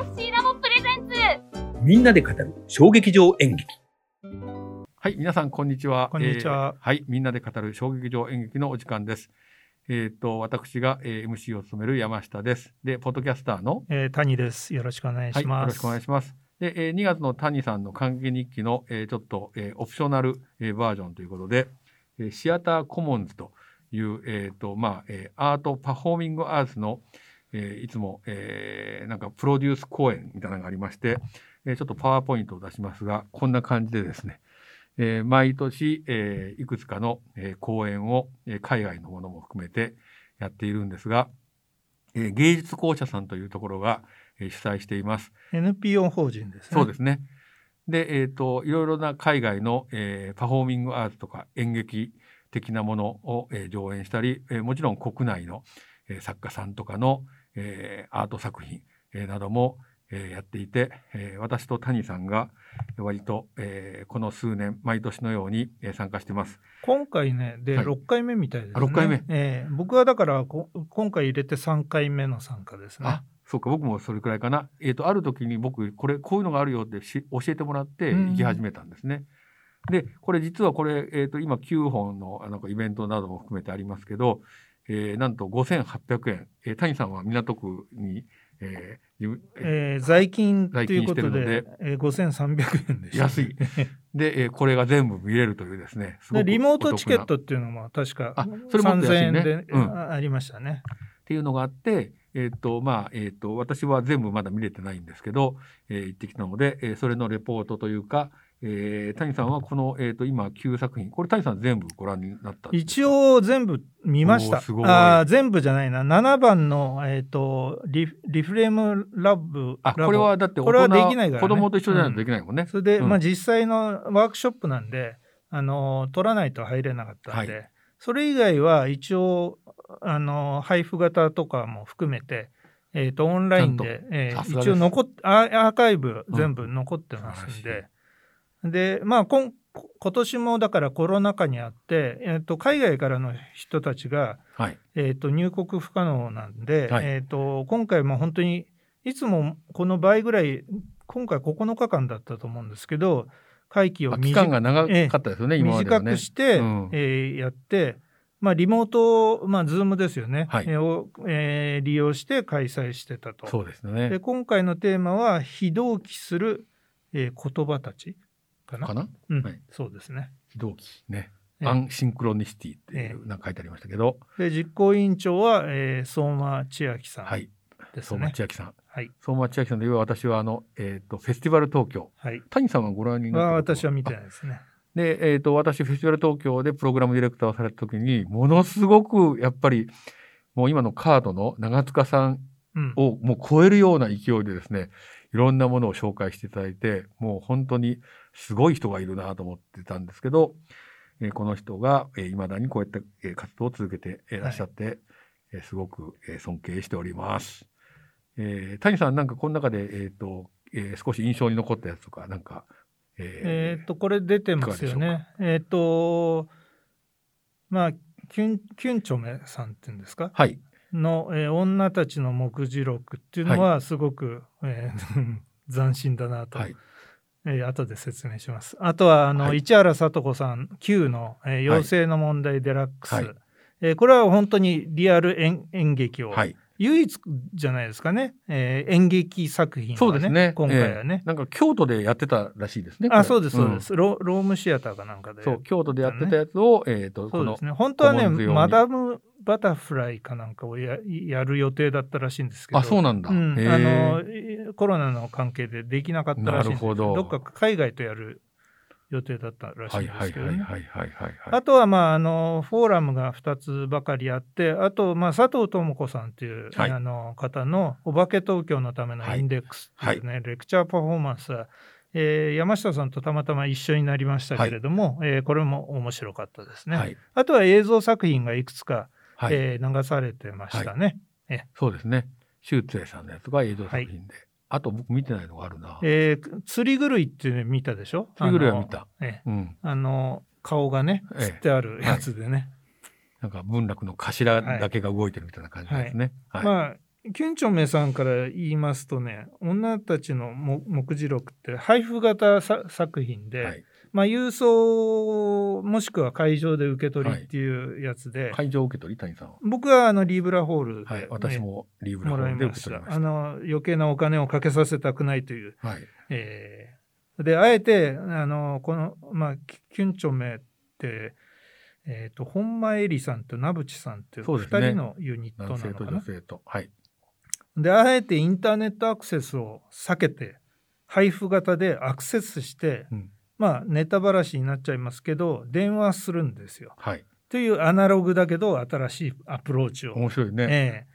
FC ラボプレゼンツみんなで語る小劇場演劇。はい、皆さんこんにちは。こんにちはえーはい、みんなで語る小劇場演劇のお時間です。えっ、と私が、えー MC を務める山下です。で、ポッドキャスターのえー、谷です。よろしくお願いはい、します。よろしくお願いします。で、えー2月の谷さんの歓迎日記の、えーちょっと、えーオプショナル、えーバージョンということで、えーシアターコモンズという、えーとまあえーアートパフォーミングアーツの、えーいつも、えーなんかプロデュース公演みたいなのがありまして、えーちょっとパワーポイントを出しますがこんな感じでですね、えー毎年、えーいくつかの、えー公演を、えー海外のものも含めてやっているんですが、えー芸術公社さんというところが、えー主催しています。NPO 法人ですね。そうですね。で、えっ、と、いろいろな海外の、えーパフォーミングアーツとか演劇的なものを、えー上演したり、えーもちろん国内の、えー作家さんとかの、えーアート作品、えーなども、えーやっていて、えー私と谷さんが割と、えーこの数年毎年のように、えー参加してます。今回ね、で、はい6回目みたいですね。あ6回目えー僕はだからこ、今回入れて3回目の参加ですねあ。そうか僕もそれくらいかな。えっ、とある時に僕これこういうのがあるよってし教えてもらってうん行き始めたんですね。でこれ実はこれ、えー、と今9本のあなんかイベントなども含めてありますけど、えーなんと5800円、えー谷さんは港区に、えーええー在勤ということで、えー、5300円でした、安い。で、えーこれが全部見れるというですね。すリモートチケットっていうのも確かあそれもっと3000安いね。円で、うん。あありましたね。っていうのがあって、えっ、と、まあ、えっ、と、私は全部まだ見れてないんですけど、えー行ってきたので、えーそれのレポートというか、えー谷さんはこの、えっ、と、今、9作品、これ谷さん全部ご覧になった一、応全部見ました。あー全部じゃないな。7番の、えっ、とリ、リフレームラブ。あ、これはだって大人、これはできないからね。子供と一緒じゃないとできないもんね。それで、うん。まあ実際のワークショップなんで、あの、取らないと入れなかったんで、はい。それ以外は一応、あの、配布型とかも含めて、えっ、と、オンラインで、えー一応残っアーアーカイブ全部残ってますんで、で、まあ、こん今年もだからコロナ禍にあって、えー、と海外からの人たちが、はい。えー、と入国不可能なんで、はいえー、と今回も本当にいつもこの倍ぐらい今回9日間だったと思うんですけど会期を短間が長かったですよね、今まではね。短くして、うんえーやって、まあ、リモート、まあ、ズームですよね、はいえーをえー利用して開催してたと。そうですでね。今回のテーマは非同期する、えー言葉たちかな？かな？うんはいそうですね。同期ね。ええアンシンクロニシティってなんか書いてありましたけど、で実行委員長は、えー相馬千秋さんはい。相馬ね。千秋さん。はい。相馬千秋さんで言えば私はあの、えっ、と、フェスティバル東京。はい。谷さんはご覧になった私は見てないですね。で、えっ、と、私、フェスティバル東京でプログラムディレクターをされた時に、ものすごく、やっぱり、もう今のカードの長塚さん。をもう超えるような勢いでですね、いろんなものを紹介していただいて、もう本当にすごい人がいるなと思ってたんですけど、えーこの人が、えー、未だにこういった、えー活動を続けていらっしゃって、えーすごく、えー尊敬しております。えー谷さん、なんかこの中で、えっ、と、えー少し印象に残ったやつとか、なんか、えーえっ、と、これ出てますよね。えっ、と、まあ、キュン、キュンチョメさんっていうんですか？はい。の、えー女たちの目次録っていうのはすごく、えー 斬新だなと、はい。えー後で説明します。あとはあの、はい市原さと子さん Q の、えー妖精の問題デラックス、はいえーこれは本当にリアル演演劇を、はい。唯一じゃないですかね、えー演劇作品はねそうですね。今回はねえ。ーなんか京都でやってたらしいですね。あそうですそうでんす、ロロームシアターかなんかでそう、京都でやってたやつを、えっ、と、このそうですね本当はねマダム・バタフライかなんかをややる予定だったらしいんですけどあ、そうなんだ。うんあのえコロナの関係でできなかったらしいんですどどっか海外とやる予定だったらしいんではいはいすけどね。はいはいはいはい。あとは、まあ、あのフォーラムが2つばかりあってあと、まあ、佐藤智子さんという、はいあの方の「お化け東京のためのインデックス」っていうね、レクチャーパフォーマンスは、えー山下さんとたまたま一緒になりましたけれども、えーこれも面白かったですね。はい。あとは映像作品がいくつか、はい。えー流されてましたね。そうですね。周通さんのやつが映像作品で。あと僕見てないのがあるな。えー釣り狂いっていうの見たでしょ？釣り狂いは見た。あのえうん。あの顔がねええ釣ってあるやつでね、なんか文楽の頭だけが動いてるみたいな感じですね。はい。まあキュンチョンメさんから言いますとね女たちのも目次録って配布型さ作品で、はい、まあ、郵送もしくは会場で受け取りっていうやつで、会場受け取り谷さんは？僕はあのリーブラホールで、はい、私もリーブラホールで受け取りましあの余計なお金をかけさせたくないという、た。はい。えーであえてあのこの、まあ、キキュンチョメって、えー、と本間絵里さんと名淵さんっていう2そうですね人のユニットな男性とのかな女性と。はい。であえてインターネットアクセスを避けて配布型でアクセスして、うん。まあネタばらしになっちゃいますけど電話するんですよ。はい。というアナログだけど新しいアプローチを。面白いね。ええ。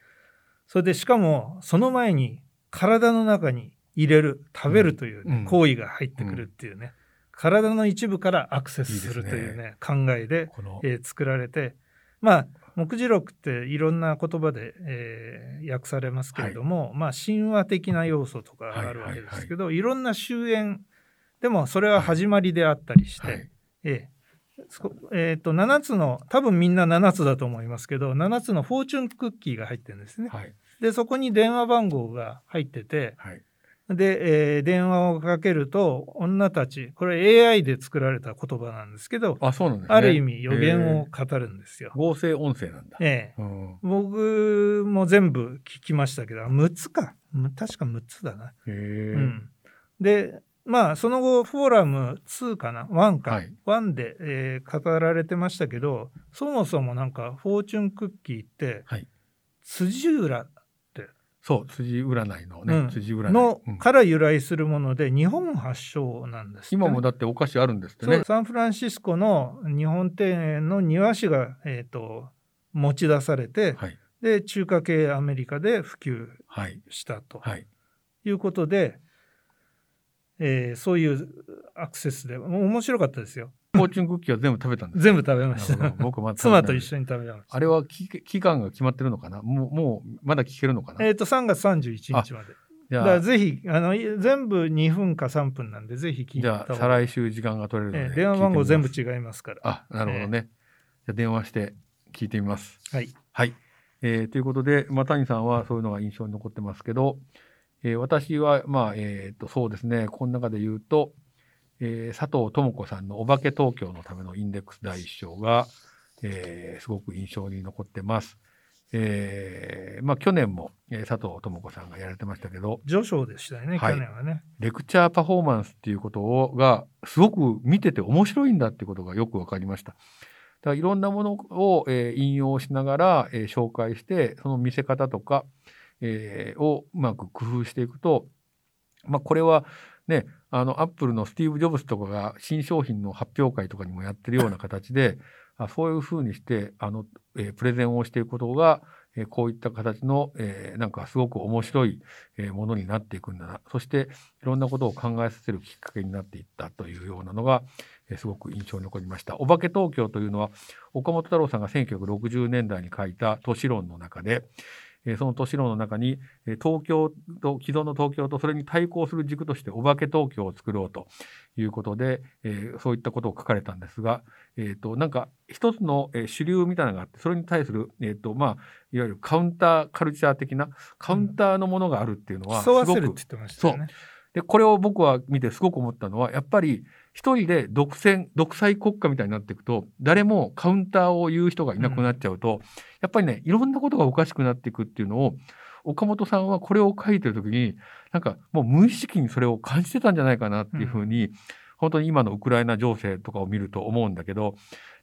それでしかもその前に体の中に入れる食べるというね、うん行為が入ってくるっていうね、体の一部からアクセスするというねいいです考えで、えー作られて。まあ目次録っていろんな言葉で、えー訳されますけれども、まあ神話的な要素とかあるわけですけど、いろんな終焉でもそれは始まりであったりして、はい。ええー、と7つの多分みんな7つだと思いますけど7つのフォーチュンクッキーが入ってるんですね。はい。でそこに電話番号が入っててはい。で、えー電話をかけると女たちこれ AI で作られた言葉なんですけどあ、そうなんですね。ある意味予言を語るんですよ。合成音声なんだ。ええうん。僕も全部聞きましたけど6つかむ確か6つだな。へえ。うん、でまあその後フォーラム2かな？1か、はい1で、えー語られてましたけどそもそもなんかフォーチュンクッキーって、はい辻浦そう、辻占いのね、うん辻占い。のうんから由来するもので日本発祥なんですね、今もだってお菓子あるんですってね。サンフランシスコの日本庭園の庭師が、えー、と持ち出されて、はい。で中華系アメリカで普及はい。したとはい。いうことで、えーそういうアクセスで面白かったですよ。フォーチュンクッキーは全部食べたんです全部食べました。僕まだ妻と一緒に食べました。あれは期期間が決まってるのかな？もう、もう、まだ聞けるのかな？えっ、と3月31日まで。じゃあ、だからぜひあの全部2分か3分なんでぜひ聞いじゃあ、再来週時間が取れるので、えー電話番号全部違いますから。あ、なるほどね。じゃあ電話して聞いてみます。はい。はい。えーということで、まあ、谷さんはそういうのが印象に残ってますけど、えー私は、まあ、えっ、と、そうですね、この中で言うと、えー佐藤智子さんのお化け東京のためのインデックス第一章が、えーすごく印象に残ってます。えーまあ、去年も、えー佐藤智子さんがやられてましたけど、序章でしたよね、はい去年はねレクチャーパフォーマンスっていうことをがすごく見てて面白いんだってことがよく分かりました。だからいろんなものを、えー引用しながら、えー紹介してその見せ方とか、えーをうまく工夫していくと、まあ、これはねあのアップルのスティーブ・ジョブズとかが新商品の発表会とかにもやってるような形で あそういうふうにしてあの、えープレゼンをしていくことが、えーこういった形の、えーなんかすごく面白い、えものになっていくんだなそしていろんなことを考えさせるきっかけになっていったというようなのが、えすごく印象に残りました。お化け東京というのは岡本太郎さんが1960年代に書いた都市論の中で、えーその都市論の中に、えー東京と既存の東京とそれに対抗する軸としてお化け東京を作ろうということで、えーそういったことを書かれたんですが、えー、となんか一つの、えー主流みたいなのがあってそれに対する、えーとまあ、いわゆるカウンターカルチャー的なカウンターのものがあるっていうのはす競ごく、わせるって言ってましたよね。でこれを僕は見てすごく思ったのはやっぱり一人で独占独裁国家みたいになっていくと誰もカウンターを言う人がいなくなっちゃうと、やっぱりねいろんなことがおかしくなっていくっていうのを岡本さんはこれを書いてる時になんかもう無意識にそれを感じてたんじゃないかなっていうふうに、本当に今のウクライナ情勢とかを見ると思うんだけど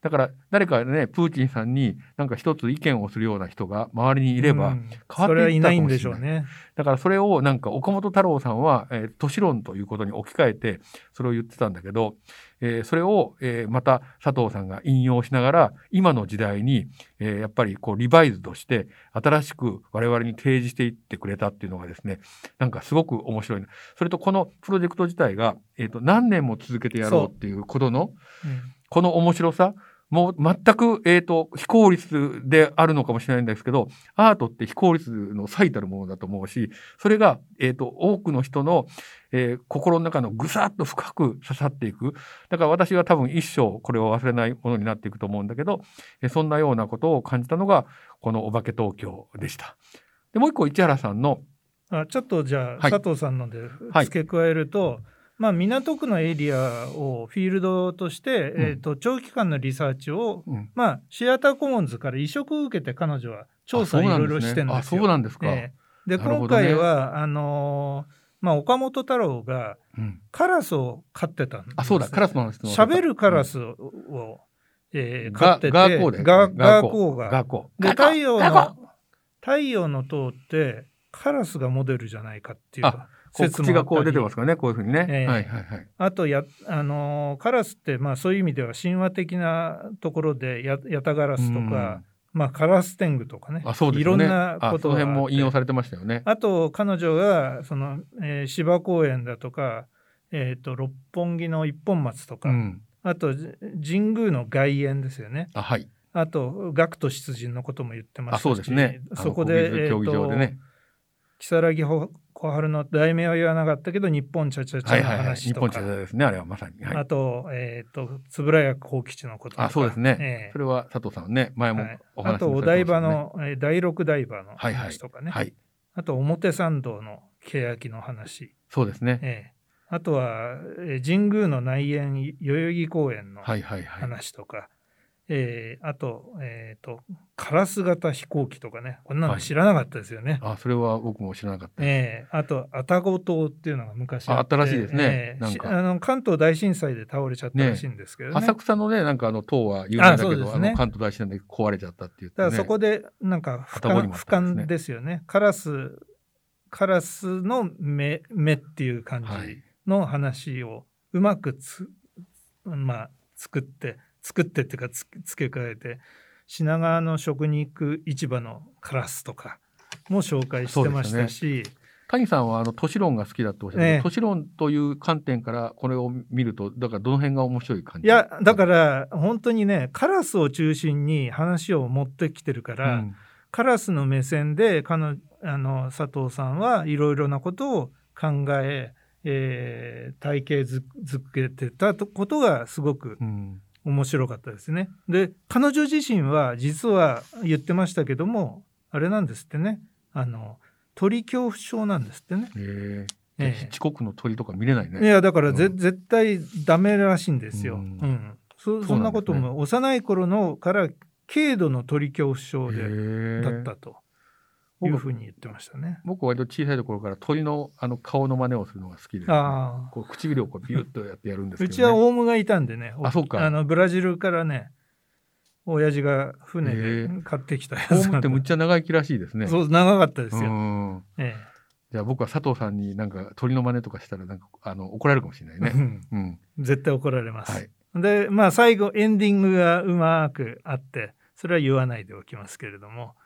だから誰かねプーチンさんになんか一つ意見をするような人が周りにいれば、うん。変わっていったかもしれない。それはいないんでしょうね。だからそれをなんか岡本太郎さんは、えー都市論ということに置き換えてそれを言ってたんだけど、えーそれを、えーまた佐藤さんが引用しながら今の時代に、えーやっぱりこうリバイズとして新しく我々に提示していってくれたっていうのがですねなんかすごく面白いな。それとこのプロジェクト自体が、えーと何年も続けてやろうっていうことのうん。この面白さもう全く、えー、と非効率であるのかもしれないんですけどアートって非効率の最たるものだと思うしそれが、えー、と多くの人の、えー心の中のぐさっと深く刺さっていく。だから私は多分一生これを忘れないものになっていくと思うんだけど、えーそんなようなことを感じたのがこの「お化け東京」でした。でもう一個市原さんのあちょっとじゃあ、はい。佐藤さんのではい。付け加えると、まあ、港区のエリアをフィールドとして、うん。えー、と長期間のリサーチを、うん。まあ、シアターコモンズから移植を受けて彼女は調査いろいろしてるんですよ。あそうなんですか。ええ。で今回はあのーまあ、岡本太郎がうん。カラスを飼ってたんですあそうだカラスの喋るカラスを、えー飼っててガガーコーでガガーココーがガーコーで太陽の太陽の塔ってカラスがモデルじゃないかっていうあこう口がこう出てますからねこういうふうにね、ええ。はいはいはい。あとや、あのーカラスって、まあ、そういう意味では神話的なところでヤヤタガラスとか、まあ、カラス天狗とかねあそうですいろんなことが辺も引用されてましたよね。あと彼女がその、えー芝公園だとか、えー、と六本木の一本松とか、うん。あとじ神宮の外苑ですよね。あはい。あと学徒出陣のことも言ってましたしあそうですね。そこで競技場でね、如月小春の題名は言わなかったけど日本チャチャチャのはいはいはい話、日本茶ですねあれはまさに、はい、あと,、えー、と円谷幸吉のこととかあそうですね、ええそれは佐藤さんね前もお話しあとお台場の、えー第六台場の話とかね、はいあと表参道の欅の話、そうですね、ええあとは、えー神宮の内苑代々木公園のはいはいはい話とか、えーあと,、えー、とカラス型飛行機とかね。こんなの知らなかったですよね。あそれは僕も知らなかった。ええあと愛宕島っていうのが昔あったらしいですね。ええなんか。しあの関東大震災で倒れちゃったらしいんですけどね。浅草のねなんかあの塔は有名だけどね。の関東大震災で壊れちゃったって言って、ね、だからそこでなんか俯瞰俯瞰ですよね。カラスカラスの目目っていう感じはい。の話をうまくつ、まあ、作って作ってっていうかつ付け加えて品川の食肉市場のカラスとかも紹介してましたし、谷さんはあの都市論が好きだっておっしゃって、ええ。都市論という観点からこれを見るとだからどの辺が面白い感じ？いやだから本当にねカラスを中心に話を持ってきてるから、うん。カラスの目線で彼女あの佐藤さんはいろいろなことを考ええー体系づづけてたことがすごくうん面白かったですね。で彼女自身は実は言ってましたけどもあれなんですってね。あの鳥恐怖症なんですってね。え。ええ。え四国の鳥とか見れないいね。やだからぜ、うん。絶対ダメらしいんですよ。ううん。んそそんなことも幼い頃のから軽度の鳥恐怖症でだったというふうに言ってましたね。僕割と小さい頃から鳥のあの顔の真似をするのが好きで、ああこう唇をこうビュッとやってやるんですけうど、ね。ちはオウムがいたんでね、あそうかのブラジルからね、親父が船へでえ買ってきたやつなんでムってむっちゃ長生きらしいですね。そう長かったですうよ。んえじゃあ僕は佐藤さんになんか鳥の真似とかしたらなんかあの怒られるかもしれないえね。うん。絶対怒られます。はい。でまあ最後エンディングがうまくあってそれは言わないでおきますけれども、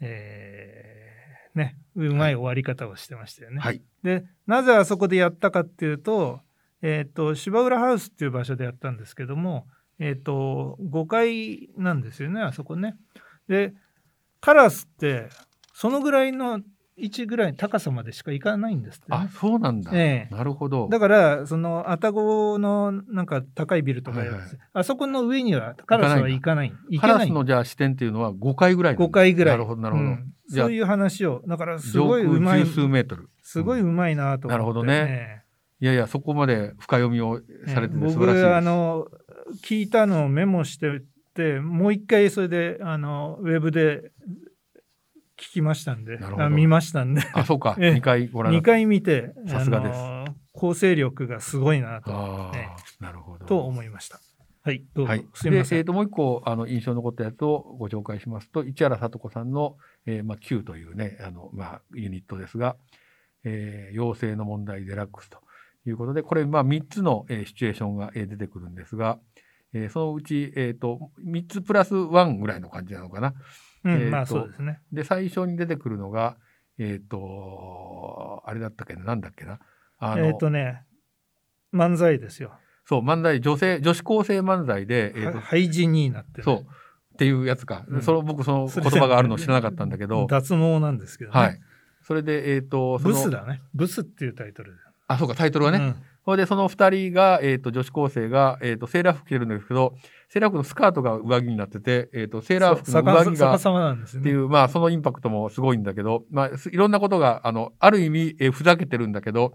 えーねうまい終わり方をしてましたよね。はい。でなぜあそこでやったかっていうと,、えー、と芝浦ハウスっていう場所でやったんですけども、えー、と5階なんですよねあそこね。でカラスってそのぐらいの位置ぐらい高さまでしか行かないんですって、あね。そうなんだ。ええ。なるほど。だからその愛宕のなんか高いビルとかはいはい。あそこの上にはカラスは行かない行カけない。ラスのじゃあ視点っていうのは5階ぐらいなんだ。5階ぐらい。なるほどなるほど。うん。そういう話をだからす上ごいうまい数メートル。すごいうまいなと思って、なるほどね。いやいやそこまで深読みをされてて素晴僕らしいです。あの聞いたのをメモしててもう一回それであのウェブで聞きましたんで見ましたんであそうか ええ2回ご覧に2なった。回見てさすがです構成力がすごいなとあえあなるほど。と思いました。はいどうぞ、はい、すいません。でえー、ともう一個あの印象に残ったやつをご紹介しますと市原さと子さんの、えーまあ、Q というねあの、まあ、ユニットですが「えー、妖精の問題デラックス」ということでこれ、まあ、3つの、えーシチュエーションが、えー出てくるんですが、えーそのうち、えー、と3つプラス1ぐらいの感じなのかな。うん、まあそうですね。で最初に出てくるのがえっ、とあれだったっけななんだっけなあの、えっ、とね漫才ですよ。そう漫才女性女子高生漫才で、えーとはハイジになって、ね、そうっていうやつか、うんその僕その言葉があるの知らなかったんだけど、脱毛なんですけどね。はい。それでえっ、とそのブスだね。ブスっていうタイトルで。あそうかタイトルはね、うんそれでその2人が、えー、と女子高生が、えー、とセーラー服着てるんですけどセーラー服のスカートが上着になってて、えー、とセーラー服の上着がっていう、まあ、そのインパクトもすごいんだけど、まあ、すいろんなことが、あの、ある意味、えーふざけてるんだけど、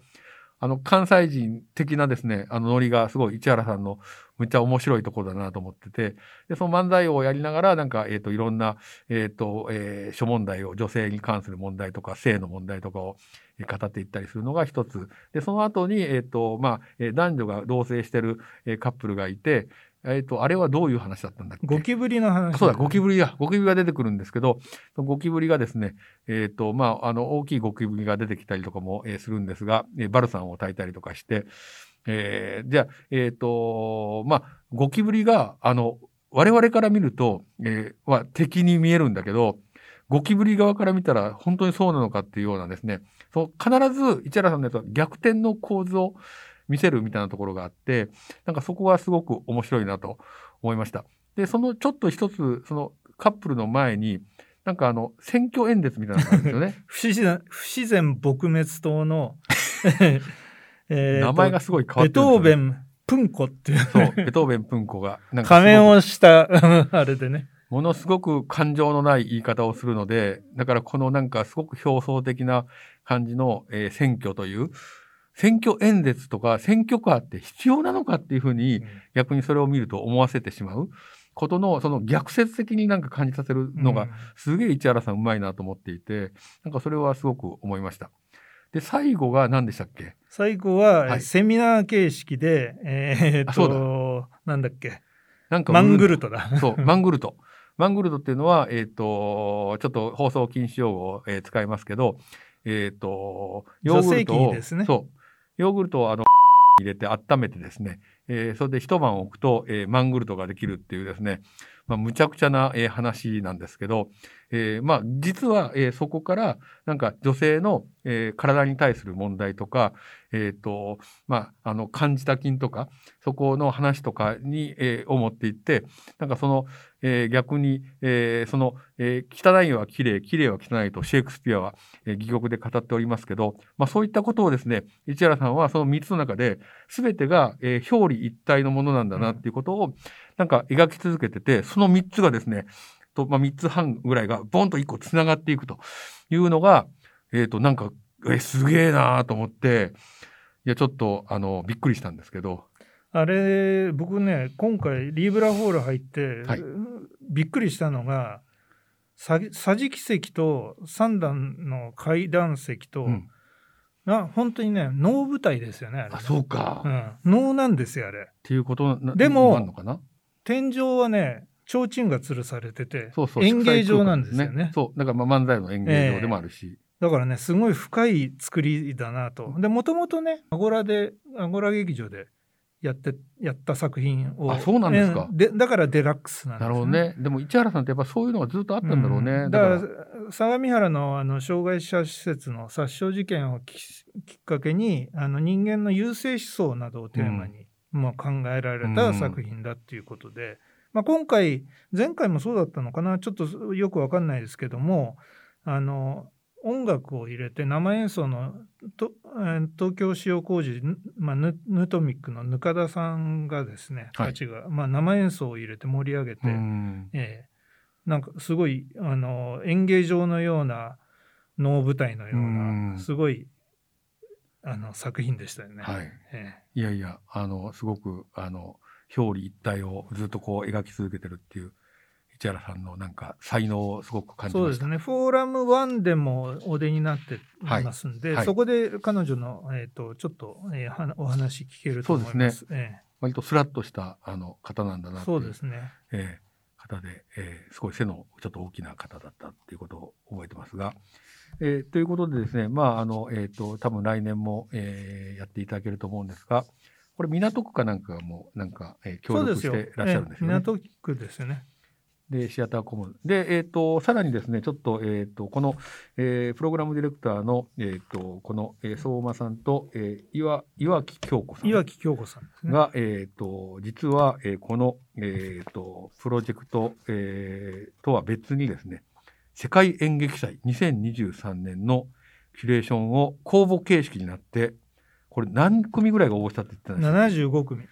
あの、関西人的なですね、あの、ノリがすごい市原さんのむっちゃ面白いところだなと思ってて、で、その漫才をやりながら、なんか、えっ、と、いろんな、えっ、と、えー諸問題を、女性に関する問題とか、性の問題とかをえー語っていったりするのが一つ。で、その後に、えっ、と、まあ、えー男女が同棲してる、えーカップルがいて、えっ、と、あれはどういう話だったんだっけ？ゴキブリの話そうだ、ゴキブリが、ゴキブリが出てくるんですけど、ゴキブリがですね、えっ、と、まあ、あの、大きいゴキブリが出てきたりとかも、えーするんですが、えーバルサンを炊いたりとかして、えーじゃあ、えっ、と、まあ、ゴキブリが、あの、我々から見ると、えーは敵に見えるんだけど、ゴキブリ側から見たら本当にそうなのかっていうようなですね、そう必ず市原さんのやつは逆転の構図を見せるみたいなところがあって、なんかそこがすごく面白いなと思いました。で、そのちょっと一つ、そのカップルの前に、なんかあの、選挙演説みたいなのがあるんですよね。不自然不自然撲滅党の、名前がすごい変わってベトるんですよねーベン・プンコっていうそう、ベトーベン・プンコが、なんか 仮面をしたあれでね。ものすごく感情のない言い方をするので、だからこのなんかすごく表層的な感じの、えー選挙という、選挙演説とか選挙カーって必要なのかっていうふうに、逆にそれを見ると思わせてしまう。ことの、その逆説的になんか感じさせるのが、すげえ市原さんうまいなと思っていて、なんかそれはすごく思いました。で、最後が何でしたっけ？最後は、はい。セミナー形式で、えーあそうと、なんだっけ、なんかマングルトだ。そう、マングルト。マングルトっていうのは、えっ、と、ちょっと放送禁止用語を、えー使いますけど、えっ、と、ヨーグルトを、ね。そう、ヨーグルトをあの、入れて温めてですね、えーそれで一晩置くと、えーマングルトができるっていうですね、まあ、むちゃくちゃな、えー話なんですけど、えーまあ、実は、えーそこから、なんか女性の、えー体に対する問題とか、えっ、と、まあ、あの、感じた菌とか、そこの話とかに、えーを持っていって、なんかその、えー逆に、えーその、えー汚いは綺麗、綺麗は汚いとシェイクスピアは、えー戯曲で語っておりますけど、まあそういったことをですね、市原さんはその3つの中で、全てが、えー表裏一体のものなんだなっていうことを、なんか描き続けてて、その3つがですね、と、まあ3つ半ぐらいがボンと1個繋がっていくというのが、えっ、と、なんか、えーすげえなーと思って、いや、ちょっと、あの、びっくりしたんですけど、あれ、僕ね、今回、リーブラホール入って、はいびっくりしたのが、さ桟敷席と三段の階段席と、うんな本当にね、能舞台ですよね、あれね、あ、そうか。っうん、能なんですよ、あれ。ていうことなでもあんのかな？天井はね、提灯が吊るされてて。演芸場なんですよ祝祭空間ね。そう。だからまあ漫才の演芸場でもあるし。だからね、すごい深い作りだなと。で、もともとね、アゴラで、アゴラ劇場でやって、やった作品を。あそうなんですか。えーでだからデラックスなんですなるほどね。でも市原さんってやっぱそういうのがずっとあったんだろうね。うん。だか、ら。ら相模原のあの障害者施設の殺傷事件をききっかけにあの人間の優生思想などをテーマに、まあ、考えられた作品だっていうことで、まあ、今回前回もそうだったのかな。ちょっとよくわかんないですけどもあの音楽を入れて生演奏のとえー東京塩麹、まあ、ヌヌトミックのぬかださんがですね、はい。たちが、まあ、生演奏を入れて盛り上げて、うん。ええなんかすごいあの演芸場のような能舞台のよううん。なすごいあの作品でしたよね。はい。えいやいや、あの、すごく、あの、表裏一体をずっとこう描き続けてるっていう、市原さんのなんか才能をすごくえ感じました。そうですね。フォーラム1でもお出になっていますんで、はいはいそこで彼女の、えー、とちょっと、えーはお話聞けると思います。え割とスラッとしたあの方なんだなそうですね。えー方で、えーすごい背のちょっと大きな方だったっていうことを覚えてますが、えーということでですね、まあ、あの、えっ、と、多分来年も、えーやっていただけると思うんですが、これ港区かなんかも、なんか、えー協力しそうですよ。てらっしゃるんですよね。ええ港区ですよね。で、シアターコモン。で、えっ、と、さらにですね、ちょっと、えっ、と、この、えープログラムディレクターの、えっ、と、この、えー相馬さんと、えー岩、岩木京子さん。岩木京子さんね。が、えっ、と、実は、えーこの、えっ、と、プロジェクト、えーとは別にですね、世界演劇祭2023年のキュレーションを公募形式になってこれ何組ぐらいが応募したって言ってたんですか？75組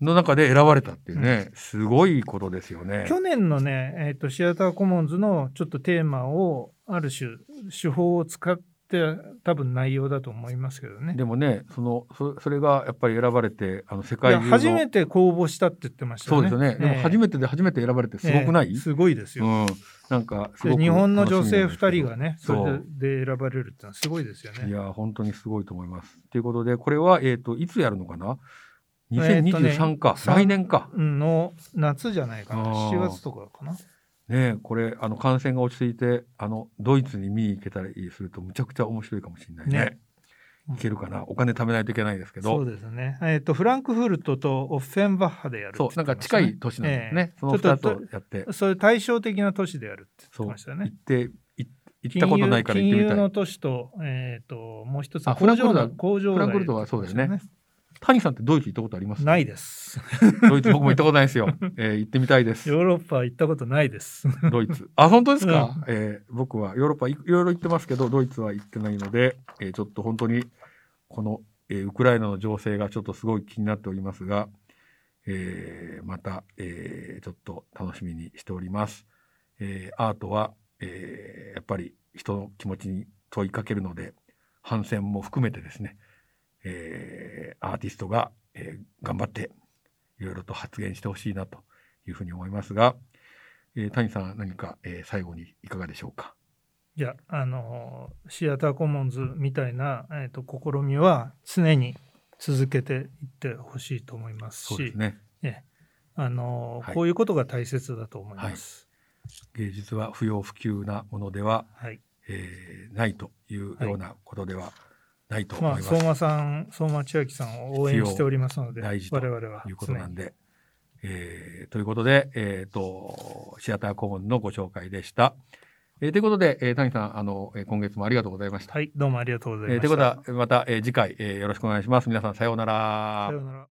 の中で選ばれたっていうね、すごいことですよね。去年のね、えーと、シアターコモンズのちょっとテーマをある種手法を使って多分内容だと思いますけどね。でもねそのそそれがやっぱり選ばれてあの世界中の初めて公募したって言ってましたね。そうですよね、でも初めてで初めて選ばれてすごくない、えーすごいですよ。うん、なんか日本の女性2楽しみなんですけど人がねそれで選ばれるってのはすごいですよね。いや本当にすごいと思います。ということでこれは、えー、といつやるのかな？えーとね2023か、さん来年か。の夏じゃないかなあー7月とかかな。ねえこれあの感染が落ち着いてあのドイツに見に行けたりするとむちゃくちゃ面白いかもしれないね。ね行けるかなお金貯めないといけないですけどそうですね。えっ、とフランクフルトとオッフェンバッハでやるってそうなんか近い都市なんですね。ええその2つをやってそういう対照的な都市でやるって言ってましたよね行っ。てい行ったことないから行ってみたい金融の。都市と、えっ、と、もう一つあ工場フランクフルトはの工場フランクフルトはそうだよねね。谷さんってドイツ行ったことあります？ないです。ドイツ僕も行ったことないですよ。えー行ってみたいです。ヨーロッパは行ったことないです。ドイツ。あ、本当ですか、うんえー僕はヨーロッパいいろいろ行ってますけど、ドイツは行ってないので、えーちょっと本当にこの、えーウクライナの情勢がちょっとすごい気になっておりますが、えーまた、えーちょっと楽しみにしております。えーアートは、えーやっぱり人の気持ちに問いかけるので、反戦も含めてですね、えーアーティストが、えー頑張っていろいろと発言してほしいなというふうに思いますが、えー谷さん何か、えー最後にいかがでしょうか？いや、あの、シアターコモンズみたいな、えー、と試みは常に続けていってほしいと思いますしね。ええあのはいこういうことが大切だと思います。芸術は不要不急なものでは、はい。えーないというようなことではないと思まあ、います。相馬さん、相馬千秋さんを応援しておりますので、大事と我々はいうことなんで。えーということで、えー、とシアターコモンのご紹介でした。えーということで、えー谷さんあの、えー今月もありがとうございました。はい、どうもありがとうございました。えーということはまた、えー次回、えーよろしくお願いします。皆さんさようならさようなら。